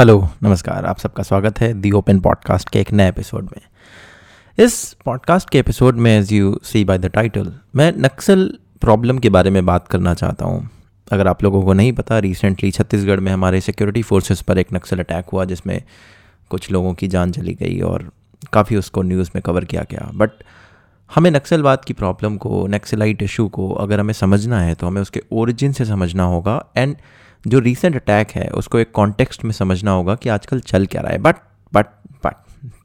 Hello, नमस्कार, आप सबका स्वागत है दी ओपन पॉडकास्ट के एक नए एपिसोड में। इस पॉडकास्ट के एपिसोड में as you see by the title मैं नक्सल प्रॉब्लम के बारे में बात करना चाहता हूँ। अगर आप लोगों को नहीं पता रिसेंटली छत्तीसगढ़ में हमारे सिक्योरिटी फोर्सेस पर एक नक्सल अटैक हुआ, जिसमें कुछ लोगों की जान चली गई और काफ़ी उसको न्यूज़ में कवर किया गया। बट हमें नक्सलवाद की प्रॉब्लम को, नक्सलाइट इशू को अगर हमें समझना है तो हमें उसके ओरिजिन से समझना होगा। एंड जो रिसेंट अटैक है, उसको एक कॉन्टेक्स्ट में समझना होगा कि आजकल चल क्या रहा है। But but but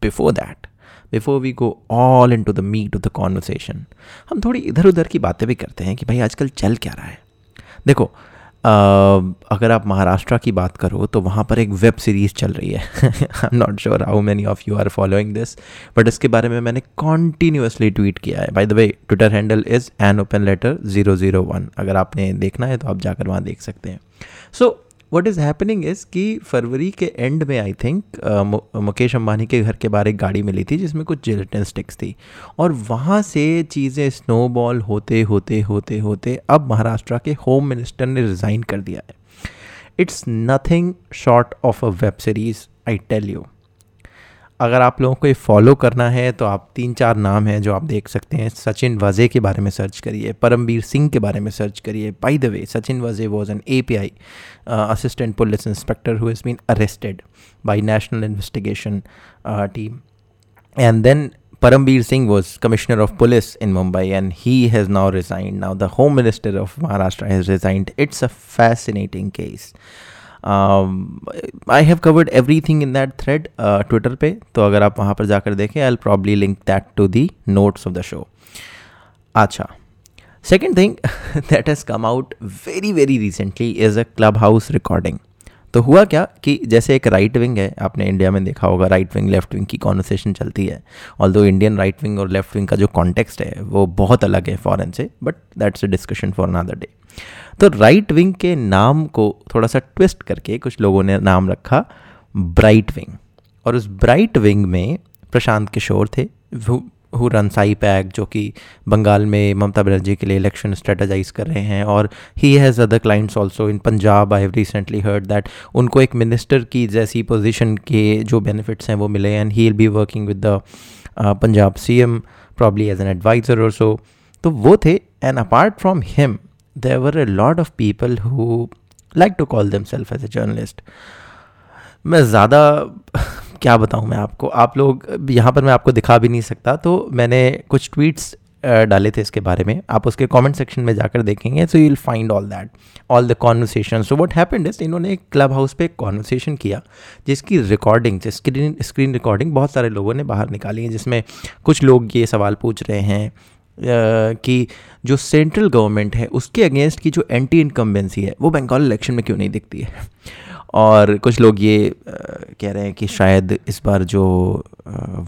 before that before we go all into the meat of the conversation हम थोड़ी इधर उधर की बातें भी करते हैं कि भाई आजकल चल क्या रहा है। देखो अगर आप महाराष्ट्र की बात करो तो वहाँ पर एक वेब सीरीज़ चल रही है। I am not sure how many of you are following this but इसके बारे में मैंने कॉन्टीन्यूसली ट्वीट किया है। By the way Twitter handle is an Open Letter zero zero one अगर आपने देखना है तो आप जाकर वहाँ देख सकते हैं। So what is happening is कि फरवरी के एंड में आई थिंक मुकेश अंबानी के घर के बाहर एक गाड़ी मिली थी जिसमें कुछ जिलेटिन स्टिक्स थी। और वहाँ से चीज़ें स्नोबॉल होते होते होते होते अब महाराष्ट्र के होम मिनिस्टर ने रिज़ाइन कर दिया है। It's nothing short of a web series I tell you अगर आप लोगों को ये फॉलो करना है तो आप तीन चार नाम हैं जो आप देख सकते हैं सचिन वजे के बारे में सर्च करिए, परमवीर सिंह के बारे में सर्च करिए by the way Sachin Vaze was an A P I assistant police inspector who is been arrested by national investigation team and then Parambir Singh was commissioner of police in Mumbai and he has now resigned. Now, the home minister of Maharashtra has resigned. It's a fascinating case. I have covered everything in that thread Twitter पे तो अगर आप वहाँ पर जाकर देखें I'll probably link that to the notes of the show अच्छा second thing that has come out very very recently is a Clubhouse recording तो हुआ क्या कि जैसे एक राइट विंग है, आपने इंडिया में देखा होगा राइट विंग लेफ़्ट विंग की कॉन्वर्सेशन चलती है. Although Indian right wing और लेफ़्ट विंग का जो कॉन्टेक्स्ट है, वो बहुत अलग है फॉरन से but that's a discussion for another day तो राइट विंग के नाम को थोड़ा सा ट्विस्ट करके कुछ लोगों ने नाम रखा ब्राइट विंग और उस ब्राइट विंग में प्रशांत किशोर थे हु रन साई पैक जो कि बंगाल में ममता बनर्जी के लिए इलेक्शन स्ट्रेटजाइज कर रहे हैं, और he has other clients also in Punjab I have recently heard that उनको एक मिनिस्टर की जैसी पोजीशन के जो बेनिफिट्स हैं वो मिले and he will be working with the Punjab C M probably as an adviser और सो तो वो थे and apart from him there were a lot of people who like to call themselves as a journalist. मैं ज़्यादा क्या बताऊँ मैं आपको? आप लोग, यहाँ पर मैं आपको दिखा भी नहीं सकता तो मैंने कुछ ट्वीट्स डाले थे इसके बारे में। आप उसके कमेंट सेक्शन में जाकर देखेंगे so you find all that all the conversation so what happened is इन्होंने एक क्लब हाउस पे कॉन्वर्सेशन किया, जिसकी रिकॉर्डिंग स्क्रीन स्क्रीन रिकॉर्डिंग बहुत सारे लोगों ने बाहर निकाली है, जिसमें कुछ लोग ये सवाल पूछ रहे हैं कि जो सेंट्रल गवर्नमेंट है, उसके अगेंस्ट की जो एंटी इनकम्बेंसी है, वो बंगाल इलेक्शन में क्यों नहीं दिखती है? और कुछ लोग ये कह रहे हैं कि शायद इस बार जो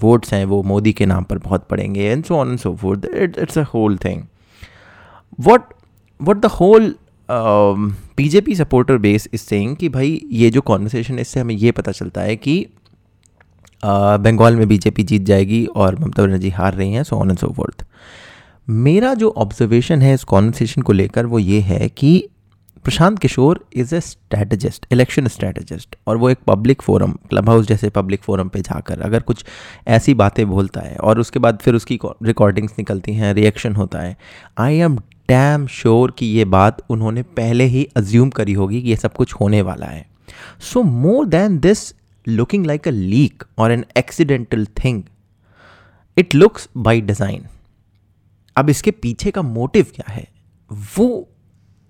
वोट्स हैं, वो मोदी के नाम पर बहुत पड़ेंगे and so on and so forth it's a whole thing what what the whole BJP supporter base is saying कि भाई, ये जो कॉन्वर्सेशन इससे हमें ये पता चलता है कि बंगाल में बीजेपी जीत जाएगी और ममता बनर्जी हार रही हैं so on and so forth मेरा जो ऑब्जर्वेशन है इस कॉन्वर्सेशन को लेकर वो ये है कि Prashant Kishor is a strategist election strategist और वो एक पब्लिक फोरम क्लब हाउस जैसे पब्लिक फोरम पे जाकर अगर कुछ ऐसी बातें बोलता है और उसके बाद फिर उसकी रिकॉर्डिंग्स निकलती हैं रिएक्शन होता है आई एम डैम श्योर कि ये बात उन्होंने पहले ही अज्यूम करी होगी कि ये सब कुछ होने वाला है। So more than this looking like a leak और an accidental thing it looks by design अब इसके पीछे का मोटिव क्या है? वो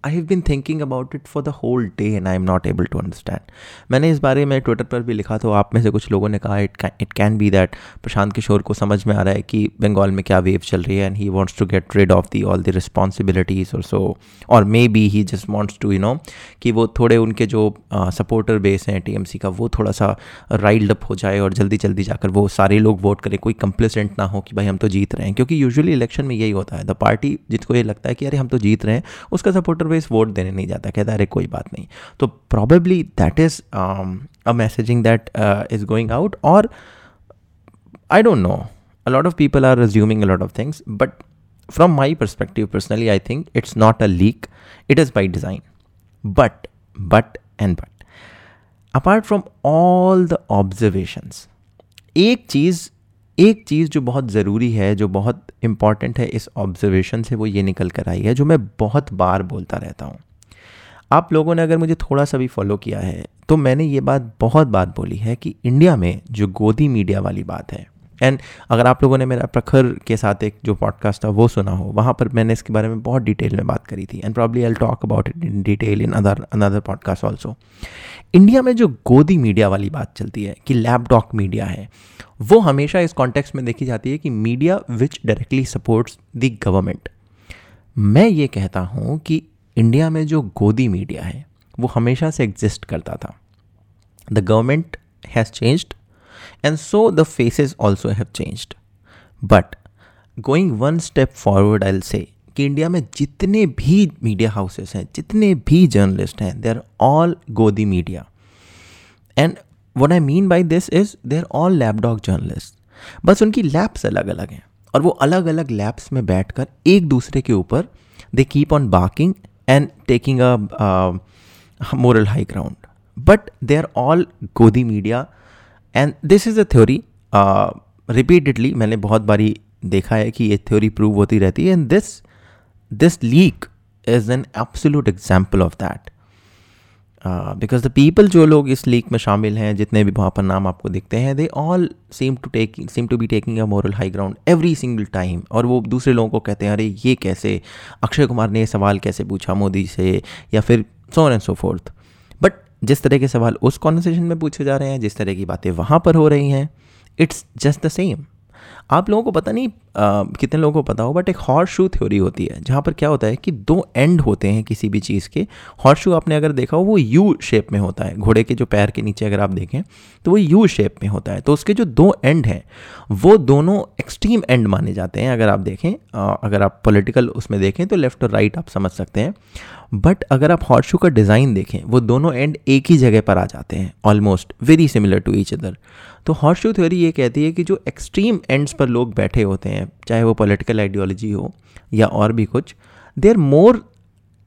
I have been thinking about it for the whole day and I am not able to understand मैंने इस बारे में ट्विटर पर भी लिखा तो आप में से कुछ लोगों ने कहा it it can be that Prashant Kishor को समझ में आ रहा है कि बंगाल में क्या वेव चल रही है and he wants to get rid of the all the responsibilities और सो और maybe he just wants to you know कि वो थोड़े उनके जो सपोर्टर बेस हैं टी एम सी का, वो थोड़ा सा राइल्ड अप हो जाए और जल्दी जल्दी जाकर वो सारे लोग वोट करें। कोई कंप्लेसेंट ना हो कि भाई हम तो जीत रहे हैं। क्योंकि यूजुअली इलेक्शन में यही होता है। द पार्टी जिसको ये लगता है कि अरे हम तो जीत रहे हैं, उसका सपोर्टर अदरवाइज़ वोट देने नहीं जाता, कहता अरे, कोई बात नहीं। तो probably that is a messaging that is going out और I don't know a lot of people are resuming a lot of things but from my perspective personally I think it's not a leak it is by design but but and but apart from all the observations एक चीज़ एक चीज़ जो बहुत ज़रूरी है, जो बहुत important है इस ऑब्जर्वेशन से, वो ये निकल कर आई है, जो मैं बहुत बार बोलता रहता हूँ। आप लोगों ने अगर मुझे थोड़ा सा भी फॉलो किया है तो मैंने ये बात बहुत बार बोली है कि इंडिया में जो गोदी मीडिया वाली बात है एंड अगर आप लोगों ने मेरा प्रखर के साथ एक जो पॉडकास्ट था वो सुना हो, वहाँ पर मैंने इसके बारे में बहुत डिटेल में बात करी थी। And probably I talk about it in detail in other another podcast also India में जो गोदी मीडिया वाली बात चलती है कि लैपटॉप मीडिया है, वो हमेशा इस कॉन्टेक्स्ट में देखी जाती है कि media which directly supports the government मैं ये कहता हूँ कि इंडिया में जो गोदी मीडिया है, वो हमेशा से एग्जिस्ट करता था। The government has changed and so the faces also have changed. But going one step forward, i'll say, कि इंडिया में जितने भी मीडिया हाउसेस हैं, जितने भी जर्नलिस्ट हैं they are all Godi media and what I mean by this is they are all lapdog journalist बस उनकी लैब्स अलग अलग हैं। और वो अलग अलग लैब्स में बैठ कर एक दूसरे के ऊपर they keep on barking and taking a moral high ground but they are all Godi media and this is a theory repeatedly मैंने बहुत बारी देखा है कि ये थ्योरी प्रूव होती रहती है and this this leak is an absolute example of that because the people जो लोग इस लीक में शामिल हैं, जितने भी वहाँ पर नाम आपको दिखते हैं they all seem to take seem to be taking a moral high ground every single time और वो दूसरे लोगों को कहते हैं, अरे, ये कैसे? अक्षय कुमार ने ये सवाल कैसे पूछा, मोदी से, या फिर सो एंड सो फोर्थ जिस तरह के सवाल उस कॉन्वर्सेशन में पूछे जा रहे हैं, जिस तरह की बातें वहाँ पर हो रही हैं इट्स जस्ट द सेम आप लोगों को पता नहीं आ, कितने लोगों को पता हो बट एक हॉर्स शू थ्योरी होती है जहाँ पर क्या होता है कि दो एंड होते हैं किसी भी चीज़ के। हॉर्स शू आपने अगर देखा हो वो यू शेप में होता है। घोड़े के जो पैर के नीचे अगर आप देखें तो वो यू शेप में होता है। तो उसके जो दो एंड हैं वो दोनों एक्सट्रीम एंड माने जाते हैं अगर आप देखें आ, अगर आप पॉलिटिकल उसमें देखें तो लेफ़्ट और राइट आप समझ सकते हैं। बट अगर आप हॉर्स शू का डिज़ाइन देखें वो दोनों एंड एक ही जगह पर आ जाते हैं almost very similar to each other तो हॉर्स शू थ्योरी ये कहती है कि जो एक्सट्रीम एंड्स पर लोग बैठे होते हैं, चाहे वो पॉलिटिकल आइडियोलॉजी हो या और भी कुछ they are more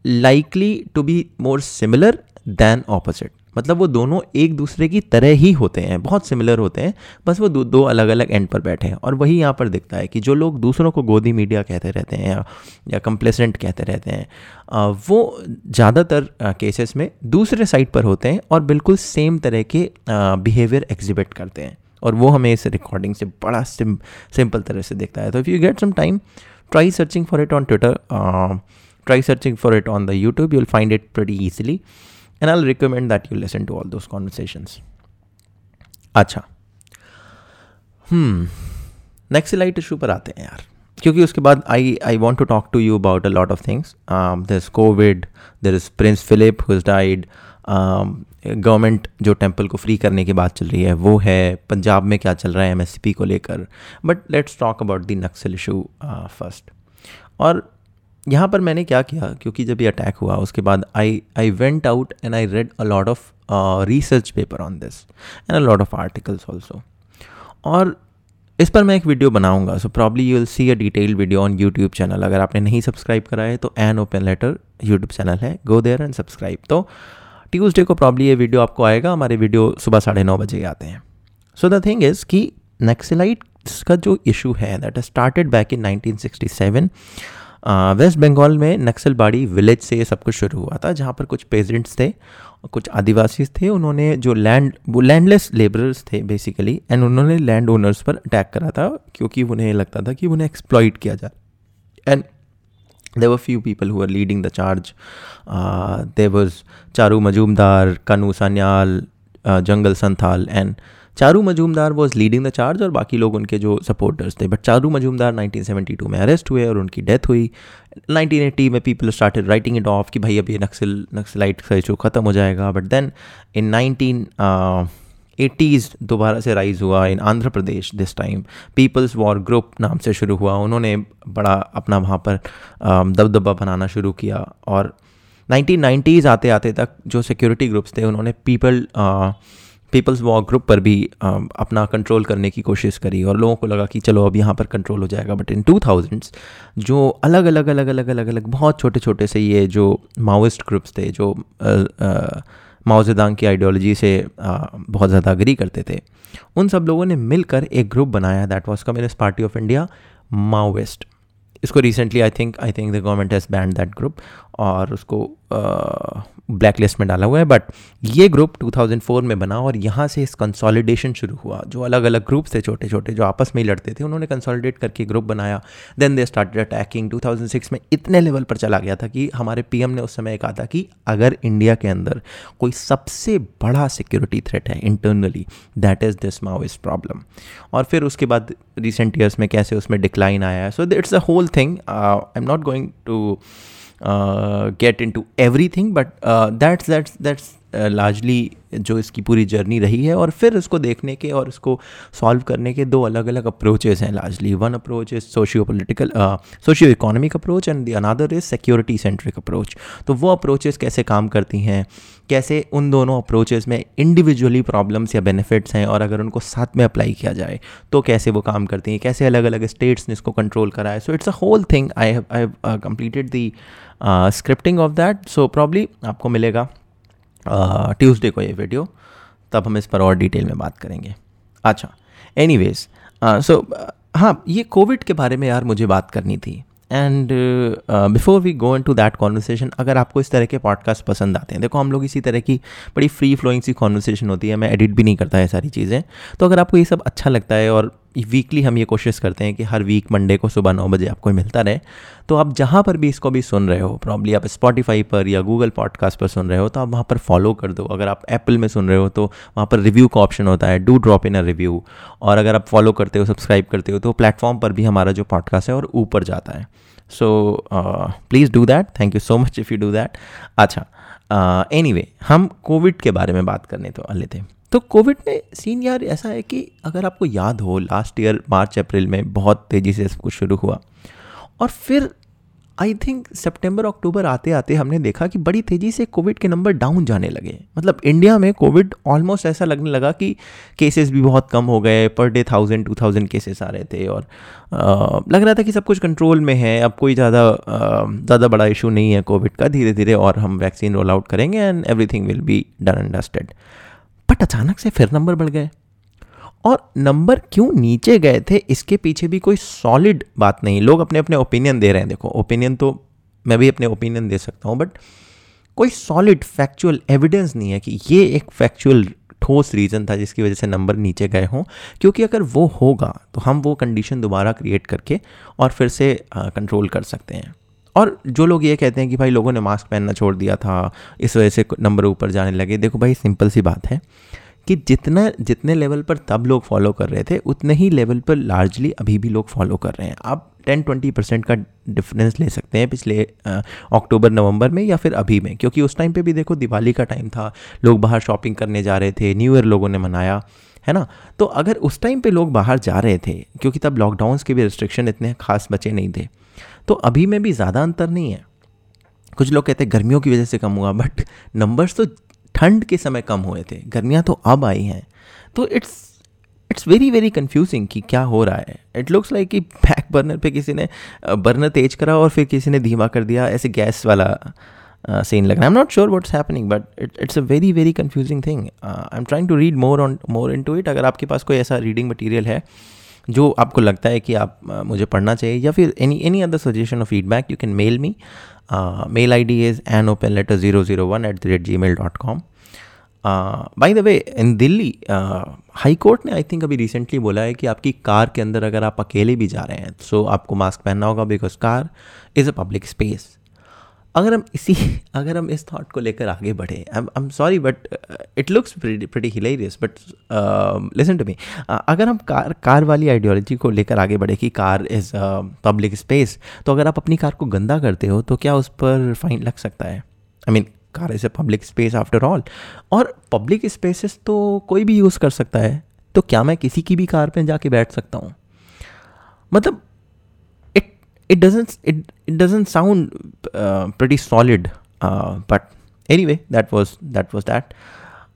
likely to be more similar than opposite मतलब वो दोनों एक दूसरे की तरह ही होते हैं, बहुत सिमिलर होते हैं, बस वो दो दो अलग अलग एंड पर बैठे हैं। और वही यहाँ पर दिखता है कि जो लोग दूसरों को गोदी मीडिया कहते रहते हैं या या कंप्लेसेंट कहते रहते हैं वो ज़्यादातर केसेस में दूसरे साइड पर होते हैं और बिल्कुल सेम तरह के बिहेवियर एग्जिबिट करते हैं। और वो हमें इस रिकॉर्डिंग से बड़ा सिम सिंपल तरह से देखता है। तो if you get some time try searching for it on Twitter try searching for it on the YouTube you will find it pretty easily and I recommend that you listen to all those conversations अच्छा। Next light issue पर आते हैं यार। क्योंकि उसके बाद I I want to talk to you about a lot of things there is COVID there is Prince Philip who died government जो temple को फ्री करने की बात चल रही है, वो है पंजाब में क्या चल रहा है एमएससीपी को लेकर। But let's talk about the Naxal issue first और यहाँ पर मैंने क्या किया, क्योंकि जब ये अटैक हुआ, उसके बाद I I went out and I read a lot of research paper on this and a lot of articles also और इस पर मैं एक वीडियो बनाऊँगा so probably you will see a detailed video on YouTube channel अगर आपने नहीं subscribe करा है तो an Open Letter YouTube channel है गो देयर एंड सब्सक्राइब तो ट्यूसडे को प्रॉब्ली ये वीडियो आपको आएगा, हमारे वीडियो सुबह साढ़े नौ बजे आते हैं। सो द थिंग इज़ कि नेक्सलाइट का जो इशू है that started back in 1967 West Bengal में नक्सलबाड़ी विलेज से ये सब कुछ शुरू हुआ था, जहाँ पर कुछ पेजेंट्स थे, कुछ आदिवासी थे, उन्होंने जो लैंड वो लैंडलेस लेबरर्स थे बेसिकली एंड उन्होंने लैंड ओनर्स पर अटैक करा था, क्योंकि उन्हें लगता था कि उन्हें एक्सप्लॉइट किया जाए and there were few people who were leading the charge. Uh, there was Charu Majumdar, Kanu Sanyal, uh, Jungle Santhal, and Charu Majumdar was leading the charge और बाकी लोग उनके जो सपोर्टर्स थे। बट चारू मजूमदार 1972 में अरेस्ट हुए और उनकी डेथ हुई। 1980 में people started writing it off कि भाई अब ये नक्सल नक्सलाइट का इशू ख़त्म हो जाएगा। But then in nineteen eighties दोबारा से राइज़ हुआ in Andhra Pradesh this time People's War Group नाम से शुरू हुआ। उन्होंने बड़ा अपना वहाँ पर दबदबा बनाना शुरू किया और 1990s आते आते तक जो सिक्योरिटी ग्रुप्स थे उन्होंने पीपल पीपल्स वॉर ग्रुप पर भी आ, अपना कंट्रोल करने की कोशिश करी और लोगों को लगा कि चलो अब यहाँ पर कंट्रोल हो जाएगा। बट इन टू थाउजेंड्स जो अलग अलग अलग अलग अलग अलग बहुत छोटे छोटे से ये जो माओइस्ट ग्रुप्स थे जो आ, आ, माओजेदांग की आइडियोलॉजी से बहुत ज़्यादा अग्री करते थे। उन सब लोगों ने मिलकर एक ग्रुप बनाया that was Communist Party of India Maoist इसको recently I think I think the government has banned that group और उसको ब्लैक लिस्ट में डाला हुआ है। बट ये ग्रुप 2004 में बना और यहाँ से इस कंसोलिडेशन शुरू हुआ। जो अलग अलग ग्रुप थे छोटे छोटे जो आपस में ही लड़ते थे, उन्होंने कंसोलिडेट करके ग्रुप बनाया। देन दे स्टार्ट अटैकिंग 2006 में इतने लेवल पर चला गया था कि हमारे पीएम ने उस समय कहा था कि अगर इंडिया के अंदर कोई सबसे बड़ा सिक्योरिटी थ्रेट है internally that is this Maoist problem और फिर उसके बाद रिसेंट ईयर्स में कैसे उसमें डिक्लाइन आया है। So it's a whole thing I am not going to uh, get into everything but uh, that's that's that's largely जो इसकी पूरी जर्नी रही है और फिर उसको देखने के और इसको सॉल्व करने के दो अलग अलग अप्रोचेज़ हैं largely one approach is socio political socio economic approach and the another is security centric approach तो वो अप्रोचेस कैसे काम करती हैं? कैसे उन दोनों अप्रोचेस में इंडिविजुअली प्रॉब्लम्स या बेनिफिट्स हैं और अगर उनको साथ में अप्लाई किया जाए तो कैसे वो काम करती हैं? कैसे अलग अलग स्टेट्स ने इसको कंट्रोल करा है? So it's a whole thing I have I completed the scripting of that so probably आपको मिलेगा। ट्यूसडे को ये वीडियो तब हम इस पर और डिटेल में बात करेंगे। अच्छा एनी वेज सो हाँ ये कोविड के बारे में यार मुझे बात करनी थी। And before we go into that conversation अगर आपको इस तरह के पॉडकास्ट पसंद आते हैं, देखो हम लोग इसी तरह की बड़ी फ्री फ्लोइंग सी कॉन्वर्सेशन होती है, मैं एडिट भी नहीं करता है सारी चीज़ें। तो अगर आपको ये सब अच्छा लगता है और वीकली हम ये कोशिश करते हैं कि हर वीक मंडे को सुबह नौ बजे आपको मिलता रहे। तो आप जहाँ पर भी इसको भी सुन रहे हो प्रॉब्ली आप स्पॉटीफाई पर या गूगल पॉडकास्ट पर सुन रहे हो तो आप वहाँ पर फॉलो कर दो। अगर आप एप्पल में सुन रहे हो तो वहाँ पर रिव्यू का ऑप्शन होता है do drop in a review और अगर आप फॉलो करते हो सब्सक्राइब करते हो तो प्लेटफॉर्म पर भी हमारा जो पॉडकास्ट है और ऊपर जाता है। So please do that thank you so much if you do that अच्छा एनी uh, anyway, हम कोविड के बारे में बात करने तो वाले थे तो कोविड में सीन यार ऐसा है कि अगर आपको याद हो लास्ट ईयर मार्च अप्रैल में बहुत तेज़ी से सब कुछ शुरू हुआ। और फिर आई थिंक सितंबर अक्टूबर आते आते हमने देखा कि बड़ी तेज़ी से कोविड के नंबर डाउन जाने लगे। मतलब इंडिया में कोविड ऑलमोस्ट ऐसा लगने लगा कि केसेस भी बहुत कम हो गए per day thousand two thousand cases आ रहे थे और आ, लग रहा था कि सब कुछ कंट्रोल में है। अब कोई ज़्यादा ज़्यादा बड़ा इशू नहीं है कोविड का। धीरे धीरे और हम वैक्सीन रोल आउट करेंगे and everything will be done and dusted but अचानक से फिर नंबर बढ़ गए। और नंबर क्यों नीचे गए थे, इसके पीछे भी कोई सॉलिड बात नहीं। लोग अपने अपने ओपिनियन दे रहे हैं। देखो ओपिनियन तो मैं भी अपने ओपिनियन दे सकता हूँ बट कोई सॉलिड फैक्चुअल एविडेंस नहीं है कि ये एक फैक्चुअल ठोस रीज़न था जिसकी वजह से नंबर नीचे गए हों। क्योंकि अगर वो होगा तो हम वो कंडीशन दोबारा क्रिएट करके और फिर से कंट्रोल कर सकते हैं। और जो लोग ये कहते हैं कि भाई लोगों ने मास्क पहनना छोड़ दिया था, इस वजह से नंबर ऊपर जाने लगे। देखो भाई, सिंपल सी बात है कि जितना, जितने लेवल पर तब लोग फॉलो कर रहे थे, उतने ही लेवल पर लार्जली अभी भी लोग फॉलो कर रहे हैं। आप टेन ट्वेंटी परसेंट का डिफरेंस ले सकते हैं पिछले अक्टूबर नवंबर में या फिर अभी में, क्योंकि उस टाइम पे भी देखो दिवाली का टाइम था, लोग बाहर शॉपिंग करने जा रहे थे न्यू ईयर लोगों ने मनाया, है ना? तो अगर उस टाइम पे लोग बाहर जा रहे थे, क्योंकि तब लॉकडाउन्स के भी रिस्ट्रिक्शन इतने खास बचे नहीं थे तो अभी में भी ज़्यादा अंतर नहीं है। कुछ लोग कहते हैं गर्मियों की वजह से कम हुआ बट नंबर्स तो ठंड के समय कम हुए थे। गर्मियाँ तो अब आई हैं। तो it's it's very very confusing कि क्या हो रहा है। इट लुक्स लाइक कि बैक बर्नर पे किसी ने बर्नर तेज करा और फिर किसी ने धीमा कर दिया, ऐसे गैस वाला सीन लग रहा है। I am not sure what's happening but it it's a very very confusing thing I am trying to read more on more into it अगर आपके पास कोई ऐसा रीडिंग मटीरियल है जो आपको लगता है कि आप मुझे पढ़ना चाहिए, या फिर एनी एनी अदर सजेशन और feedback you can mail me mail I D is an open letter zero zero one at the rate Gmail dot com by the way in Delhi high court ने I think अभी recently बोला है कि आपकी car के अंदर अगर आप अकेले भी जा रहे हैं सो so आपको मास्क पहनना होगा because car is a public space अगर हम इसी, अगर हम इस थॉट को लेकर आगे बढ़े I am sorry but it looks pretty hilarious but listen to me अगर हम कार कार वाली आइडियोलॉजी को लेकर आगे बढ़े कि कार इज़ पब्लिक स्पेस तो अगर आप अपनी कार को गंदा करते हो तो क्या उस पर फाइन लग सकता है? I mean car is a public space after all और पब्लिक स्पेसेस तो कोई भी यूज़ कर सकता है तो क्या मैं किसी की भी कार पर जाके बैठ सकता हूँ? मतलब it doesn't it, it doesn't sound uh, pretty solid uh, but anyway that was that was that.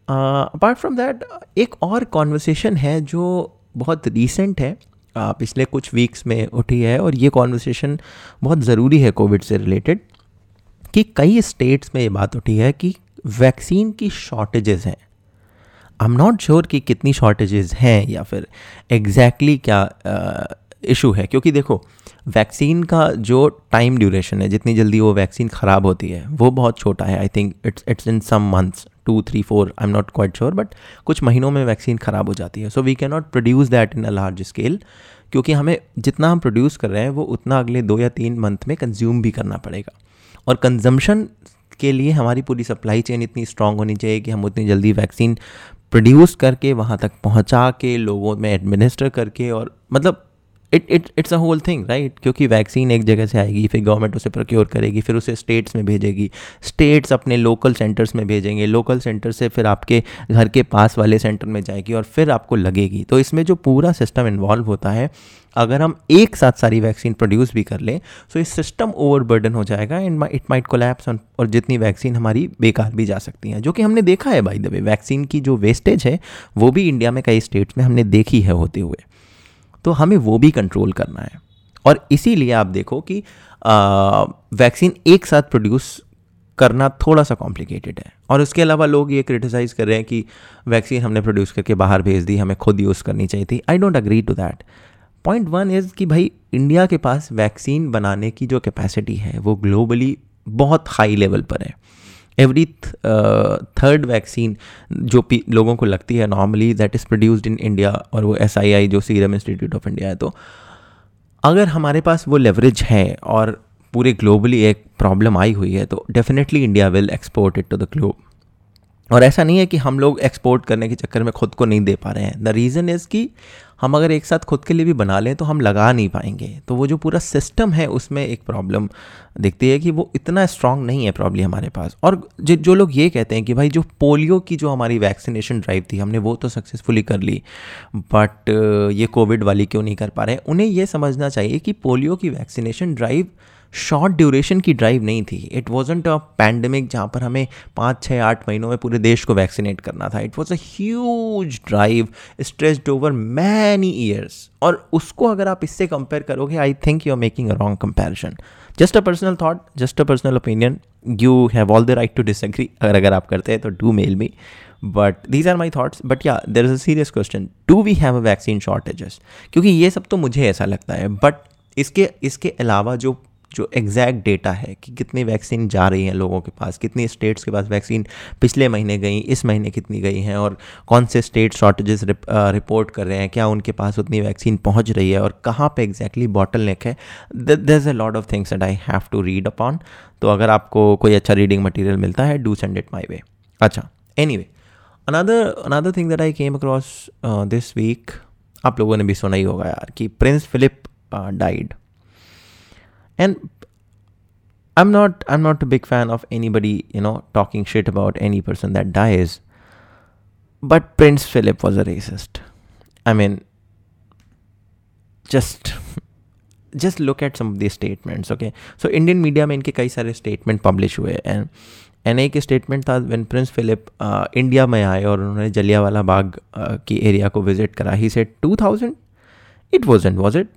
Apart from that एक और कॉन्वर्सेशन है जो बहुत रिसेंट है uh, पिछले कुछ वीक्स में उठी है और ये कॉन्वर्सेशन बहुत ज़रूरी है कोविड से रिलेटेड कि कई स्टेट्स में ये बात उठी है कि वैक्सीन की शॉर्टेजेस हैं। आई एम नॉट श्योर कि कितनी शॉर्टेजेस हैं या फिर एग्जैक्टली exactly क्या इशू है, क्योंकि देखो वैक्सीन का जो टाइम ड्यूरेशन है, जितनी जल्दी वो वैक्सीन ख़राब होती है, वो बहुत छोटा है। I think it's it's in some months two three four I am not quite sure but कुछ महीनों में वैक्सीन ख़राब हो जाती है। So we can not produce that in a large scale क्योंकि हमें जितना हम प्रोड्यूस कर रहे हैं, वो उतना अगले दो या तीन मंथ में कंज्यूम भी करना पड़ेगा। और कंजम्पशन के लिए हमारी पूरी सप्लाई चेन इतनी स्ट्रांग होनी चाहिए कि हम उतनी जल्दी वैक्सीन प्रोड्यूस करके, वहाँ तक पहुँचा के, लोगों में एडमिनिस्टर करके और मतलब it it it's a whole thing right क्योंकि वैक्सीन एक जगह से आएगी, फिर गवर्नमेंट उसे प्रोक्योर करेगी, फिर उसे स्टेट्स में भेजेगी। स्टेट्स अपने लोकल सेंटर्स में भेजेंगे। लोकल सेंटर से फिर आपके घर के पास वाले सेंटर में जाएगी और फिर आपको लगेगी। तो इसमें जो पूरा सिस्टम इन्वॉल्व होता है, अगर हम एक साथ सारी वैक्सीन प्रोड्यूस भी कर लें तो इस सिस्टम ओवरबर्डन हो जाएगा एंड इट माइट कोलैप्स और जितनी वैक्सीन हमारी बेकार भी जा सकती हैं। जो कि हमने देखा है बाई द वे वैक्सीन की जो वेस्टेज है, वो भी इंडिया में कई स्टेट्स में हमने देखी है होते हुए। तो हमें वो भी कंट्रोल करना है। और इसीलिए आप देखो कि वैक्सीन एक साथ प्रोड्यूस करना थोड़ा सा कॉम्प्लिकेटेड है। और उसके अलावा लोग ये क्रिटिसाइज कर रहे हैं कि वैक्सीन हमने प्रोड्यूस करके बाहर भेज दी, हमें खुद यूज़ करनी चाहिए थी। I don't agree to that point one is कि भाई इंडिया के पास वैक्सीन बनाने की जो कैपेसिटी है, वो ग्लोबली बहुत हाई लेवल पर है। एवरी थर्ड वैक्सीन जो लोगों को लगती है normally that is produced in India और वो एस आई आई जो सीरम इंस्टीट्यूट ऑफ़ इंडिया है तो अगर हमारे पास वो लेवरेज है और पूरे ग्लोबली एक प्रॉब्लम आई हुई है तो definitely India will export it to the globe और ऐसा नहीं है कि हम लोग एक्सपोर्ट करने के चक्कर में खुद को नहीं दे पा रहे हैं। द रीज़न इज़ कि हम अगर एक साथ खुद के लिए भी बना लें तो हम लगा नहीं पाएँगे। तो वो जो पूरा सिस्टम है, उसमें एक प्रॉब्लम दिखती है कि वो इतना स्ट्रांग नहीं है प्रॉब्लम हमारे पास। और जो जो लोग ये कहते हैं कि भाई जो पोलियो की जो हमारी वैक्सीनेशन ड्राइव थी, हमने वो तो सक्सेसफुली कर ली बट ये कोविड वाली क्यों नहीं कर पा रहे? उन्हें ये समझना चाहिए कि पोलियो की वैक्सीनेशन ड्राइव शॉर्ट ड्यूरेशन की ड्राइव नहीं थी. इट वॉजेंट अ पैंडमिक जहाँ पर हमें पाँच छः आठ महीनों में पूरे देश को वैक्सीनेट करना था. It was a huge drive stressed over many years और उसको अगर आप इससे कंपेयर करोगे I think you are making a wrong comparison just a personal thought just a personal opinion you have all the right to disagree अगर अगर आप करते हैं तो do mail me but these are my thoughts but yeah there is a serious question do we have a vaccine shortages क्योंकि ये सब तो मुझे ऐसा लगता है. बट इसके इसके अलावा जो जो एग्जैक्ट डेटा है कि कितनी वैक्सीन जा रही हैं लोगों के पास, कितनी स्टेट्स के पास वैक्सीन पिछले महीने गई, इस महीने कितनी गई हैं और कौन से स्टेट शॉर्टेजेस रिपोर्ट कर रहे हैं, क्या उनके पास उतनी वैक्सीन पहुँच रही है और कहाँ पे एग्जैक्टली बॉटल नेक है is a lot of things and I have to read upon तो अगर आपको कोई अच्छा रीडिंग मटीरियल मिलता है do send it my way अच्छा anyway another another thing that I came across this week आप लोगों ने भी सुना ही होगा यार कि Prince Philip died and i'm not i'm not a big fan of anybody you know talking shit about any person that dies but prince philip was a racist i mean just just look at some of these statements okay so indian media में इनके कई सारे statement publish हुए and N A K statement था when Prince Philip India में आए और उन्होंने जलियावाला बाग uh, की एरिया को विजिट करा he said 2000 it wasn't was it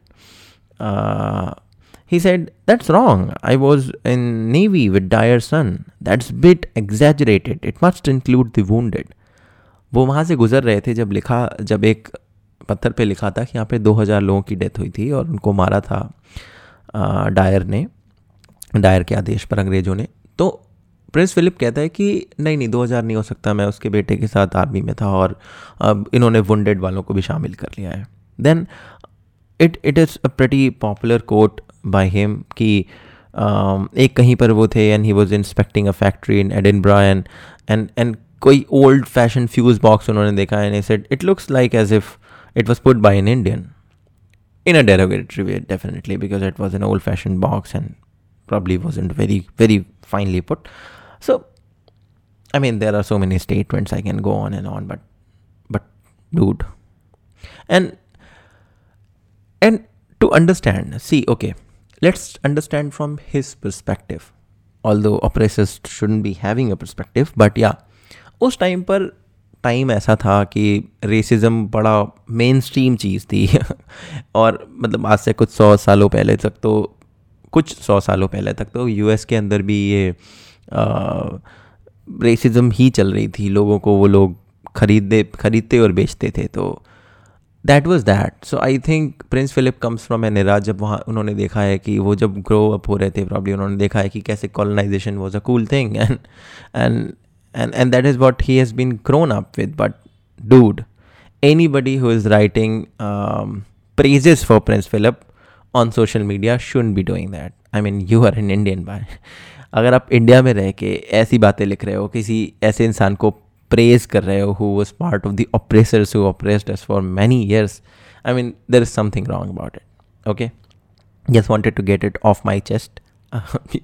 He said, That's wrong. I was in Navy with Dyer son. That's bit exaggerated. It must include the wounded. वो वहाँ से गुजर रहे थे जब लिखा जब एक पत्थर पे लिखा था कि यहाँ पे 2000 लोगों की डेथ हुई थी और उनको मारा था डायर ने डायर के आदेश पर अंग्रेज़ों ने तो प्रिंस फिलिप कहता है कि नहीं नहीं 2000 नहीं हो सकता मैं उसके बेटे के साथ आर्मी में था और अब इन्होंने वुंडेड वालों को भी शामिल कर लिया है then it it is a pretty popular quote by him कि um, एक कहीं पर वो थे and he was inspecting a factory in Edinburgh and and and कोई ओल्ड फैशन फ्यूज बॉक्स उन्होंने देखा and said it looks like as if it was put by an Indian in a derogatory way definitely because it was an old fashioned box and probably wasn't very very finely put so i mean there are so many statements i can go on and on but but dude and and to understand see okay let's understand from his perspective. Although oppressors shouldn't be having a perspective, but yeah. उस time पर time ऐसा था कि racism बड़ा main stream चीज़ थी। और मतलब आज से कुछ सौ सालों पहले तक तो कुछ सौ सालों पहले तक तो यूएस के अंदर भी ये रेसिज्म ही चल रही थी। लोगों को वो लोग खरीदते खरीदते और बेचते थे तो that was that so I think Prince Philip comes from an era जब वहाँ उन्होंने देखा है कि वो जब ग्रो अप हो रहे थे प्रॉब्ली उन्होंने देखा है कि कैसे colonisation was a cool thing and and and and that is what he has been grown up with but dude anybody who is writing praises for Prince Philip on social media should be doing that I mean you are an Indian bye अगर आप India में रह के ऐसी बातें लिख रहे हो किसी ऐसे इंसान को प्रेज कर रहे हो was part of the oppressors who oppressed us for many years I mean there is something wrong about it okay just wanted to get it off my chest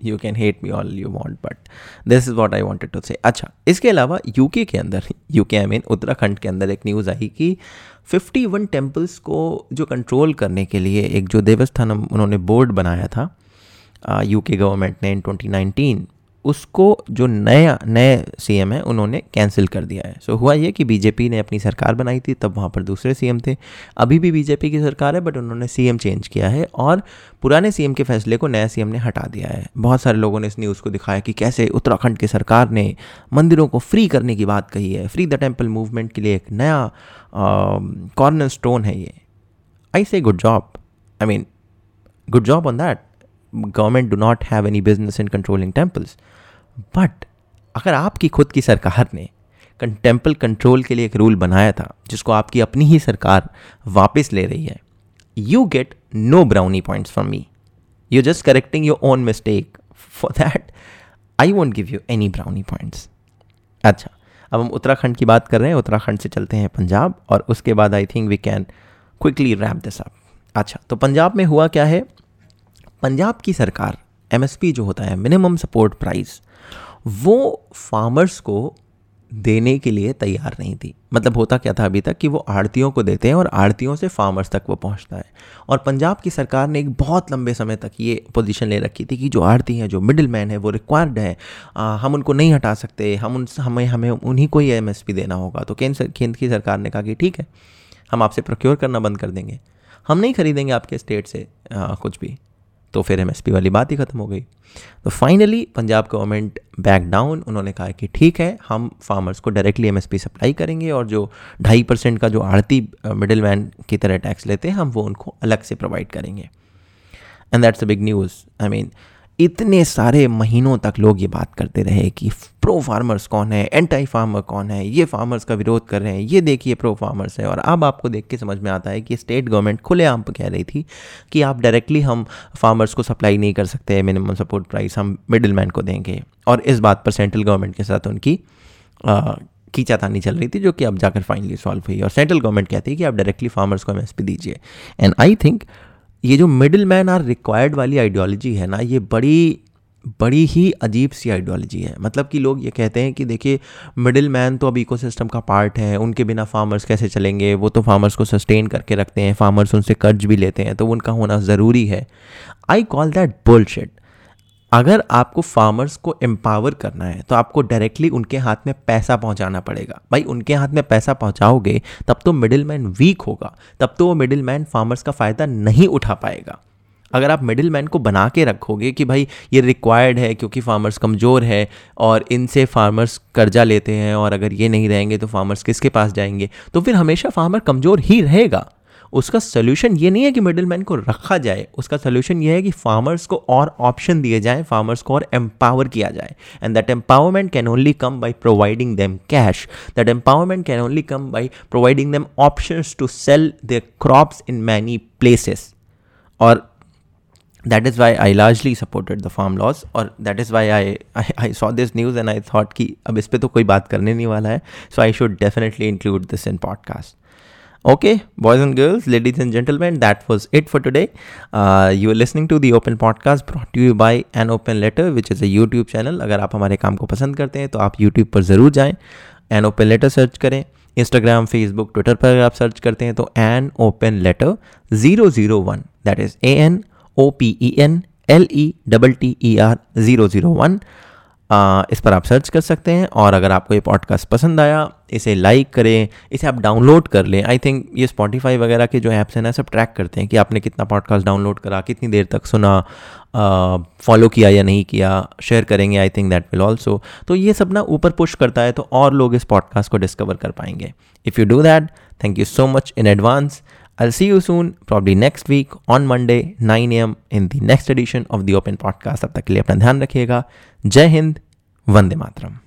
you can hate me all you want but this is what I wanted to say अच्छा इसके अलावा UK के अंदर UK I mean Uttarakhand के अंदर एक news आई कि 51 temples को जो कंट्रोल करने के लिए एक जो देवस्थान उन्होंने बोर्ड बनाया था यूके गवर्नमेंट ने इन 2019 उसको जो नया नए सीएम है उन्होंने कैंसिल कर दिया है। सो so, हुआ ये कि बीजेपी ने अपनी सरकार बनाई थी तब वहाँ पर दूसरे सीएम थे। अभी भी बीजेपी की सरकार है बट उन्होंने सीएम चेंज किया है और पुराने सीएम के फैसले को नया सीएम ने हटा दिया है। बहुत सारे लोगों ने इस न्यूज़ को दिखाया कि कैसे उत्तराखंड की सरकार ने मंदिरों को फ्री करने की बात कही है। फ्री द टेंपल मूवमेंट के लिए एक नया कॉर्नर स्टोन है ये। I said good job I mean good job on that government do not have any business in controlling temples but अगर आपकी खुद की सरकार ने टेंपल कंट्रोल के लिए एक रूल बनाया था, जिसको आपकी अपनी ही सरकार वापस ले रही है you get no brownie points from me you just correcting your own mistake for that I won't give you any brownie points अच्छा अब हम उत्तराखंड की बात कर रहे हैं, उत्तराखंड से चलते हैं पंजाब, और उसके बाद I think we can quickly wrap this up अच्छा तो पंजाब में हुआ क्या है? पंजाब की सरकार एमएसपी जो होता है मिनिमम सपोर्ट प्राइस वो फार्मर्स को देने के लिए तैयार नहीं थी। मतलब होता क्या था अभी तक कि वो आड़तियों को देते हैं और आड़तियों से फार्मर्स तक वो पहुँचता है। और पंजाब की सरकार ने एक बहुत लंबे समय तक ये पोजीशन ले रखी थी कि जो आड़ती हैं जो मिडिल मैन है वो रिक्वायर्ड है। आ, हम उनको नहीं हटा सकते हम उन हमें हमें उन्हीं को ही एमएसपी देना होगा। तो केंद्र केंद्र की सरकार ने कहा कि ठीक है हम आपसे प्रोक्योर करना बंद कर देंगे। हम नहीं खरीदेंगे आपके स्टेट से आ, कुछ भी। तो फिर एमएसपी वाली बात ही ख़त्म हो गई। तो finally Punjab government back down उन्होंने कहा कि ठीक है, हम फार्मर्स को डायरेक्टली एमएसपी सप्लाई करेंगे और जो ढाई परसेंट का जो आड़ती मिडिल मैन की तरह टैक्स लेते हैं, हम वो उनको अलग से प्रोवाइड करेंगे। And that's a big news I mean इतने सारे महीनों तक लोग ये बात करते रहे कि प्रो फार्मर्स कौन है एंटी फार्मर कौन है, ये फार्मर्स का विरोध कर रहे हैं, ये देखिए प्रो फार्मर्स है। और अब आपको देख के समझ में आता है कि स्टेट गवर्नमेंट खुलेआम कह रही थी कि आप डायरेक्टली हम फार्मर्स को सप्लाई नहीं कर सकते मिनिमम सपोर्ट प्राइस हम मिडिल मैन को देंगे। और इस बात पर सेंट्रल गवर्नमेंट के साथ उनकी कीचातानी चल रही थी जो कि अब जाकर फाइनली सॉल्व हुई। और सेंट्रल गवर्नमेंट कहती है कि आप डायरेक्टली फार्मर्स को एम दीजिए। एंड आई थिंक ये जो मिडिल मैन आर रिक्वायर्ड वाली आइडियोलॉजी है ना, ये बड़ी बड़ी ही अजीब सी आइडियोलॉजी है। मतलब कि लोग ये कहते हैं कि देखिए मिडिल मैन तो अब इकोसिस्टम का पार्ट है, उनके बिना फार्मर्स कैसे चलेंगे? वो तो फार्मर्स को सस्टेन करके रखते हैं फार्मर्स उनसे कर्ज भी लेते हैं तो उनका होना ज़रूरी है। आई कॉल दैट बुलशिट अगर आपको फार्मर्स को एम्पावर करना है तो आपको डायरेक्टली उनके हाथ में पैसा पहुंचाना पड़ेगा। भाई, उनके हाथ में पैसा पहुंचाओगे, तब तो मिडिल मैन वीक होगा। तब तो वो मिडिल मैन फार्मर्स का फ़ायदा नहीं उठा पाएगा। अगर आप मिडिल मैन को बना के रखोगे कि भाई, ये रिक्वायर्ड है क्योंकि फार्मर्स कमज़ोर है और इनसे फार्मर्स कर्जा लेते हैं और अगर ये नहीं रहेंगे तो फार्मर्स किसके पास जाएँगे? तो फिर हमेशा फार्मर कमज़ोर ही रहेगा। उसका सोल्यूशन ये नहीं है कि मिडिल मैन को रखा जाए उसका सोल्यूशन ये है कि फार्मर्स को और ऑप्शन दिए जाए फार्मर्स को और एम्पावर किया जाए। And that empowerment can only come by providing them cash that empowerment can only come by providing them option to sell the crops in many places और that is why I largely supported the farm laws और that is why I, I, I saw this news and I thought कि अब इस पर तो कोई बात करने नहीं वाला है। So I should definitely include this in podcast. Okay, boys and girls, ladies and gentlemen, that was it for today. Uh, you are listening to the Open Podcast brought to you by An Open Letter, which is a YouTube channel. अगर आप हमारे काम को पसंद करते हैं तो आप YouTube पर ज़रूर जाएँ एन ओपन लेटर सर्च करें इंस्टाग्राम फेसबुक ट्विटर पर अगर आप सर्च करते हैं तो an open letter zero zero one that is A N O P E N L E double T E R zero zero one इस पर आप सर्च कर सकते हैं और अगर आपको ये पॉडकास्ट पसंद आया, इसे लाइक करें, इसे आप डाउनलोड कर लें। आई थिंक ये स्पॉटिफाई वगैरह के जो ऐप्स हैं ना, सब ट्रैक करते हैं कि आपने कितना पॉडकास्ट डाउनलोड करा, कितनी देर तक सुना फॉलो किया या नहीं किया शेयर करेंगे I think that will also तो ये सब ना ऊपर पुश करता है तो और लोग इस पॉडकास्ट को डिस्कवर कर पाएँगे। If you do that thank you so much in advance. I'll see you soon, probably next week on Monday, 9 a.m. in the next edition of the Open Podcast. तब तक के लिए अपना ध्यान रखिएगा जय हिंद वंदे मातरम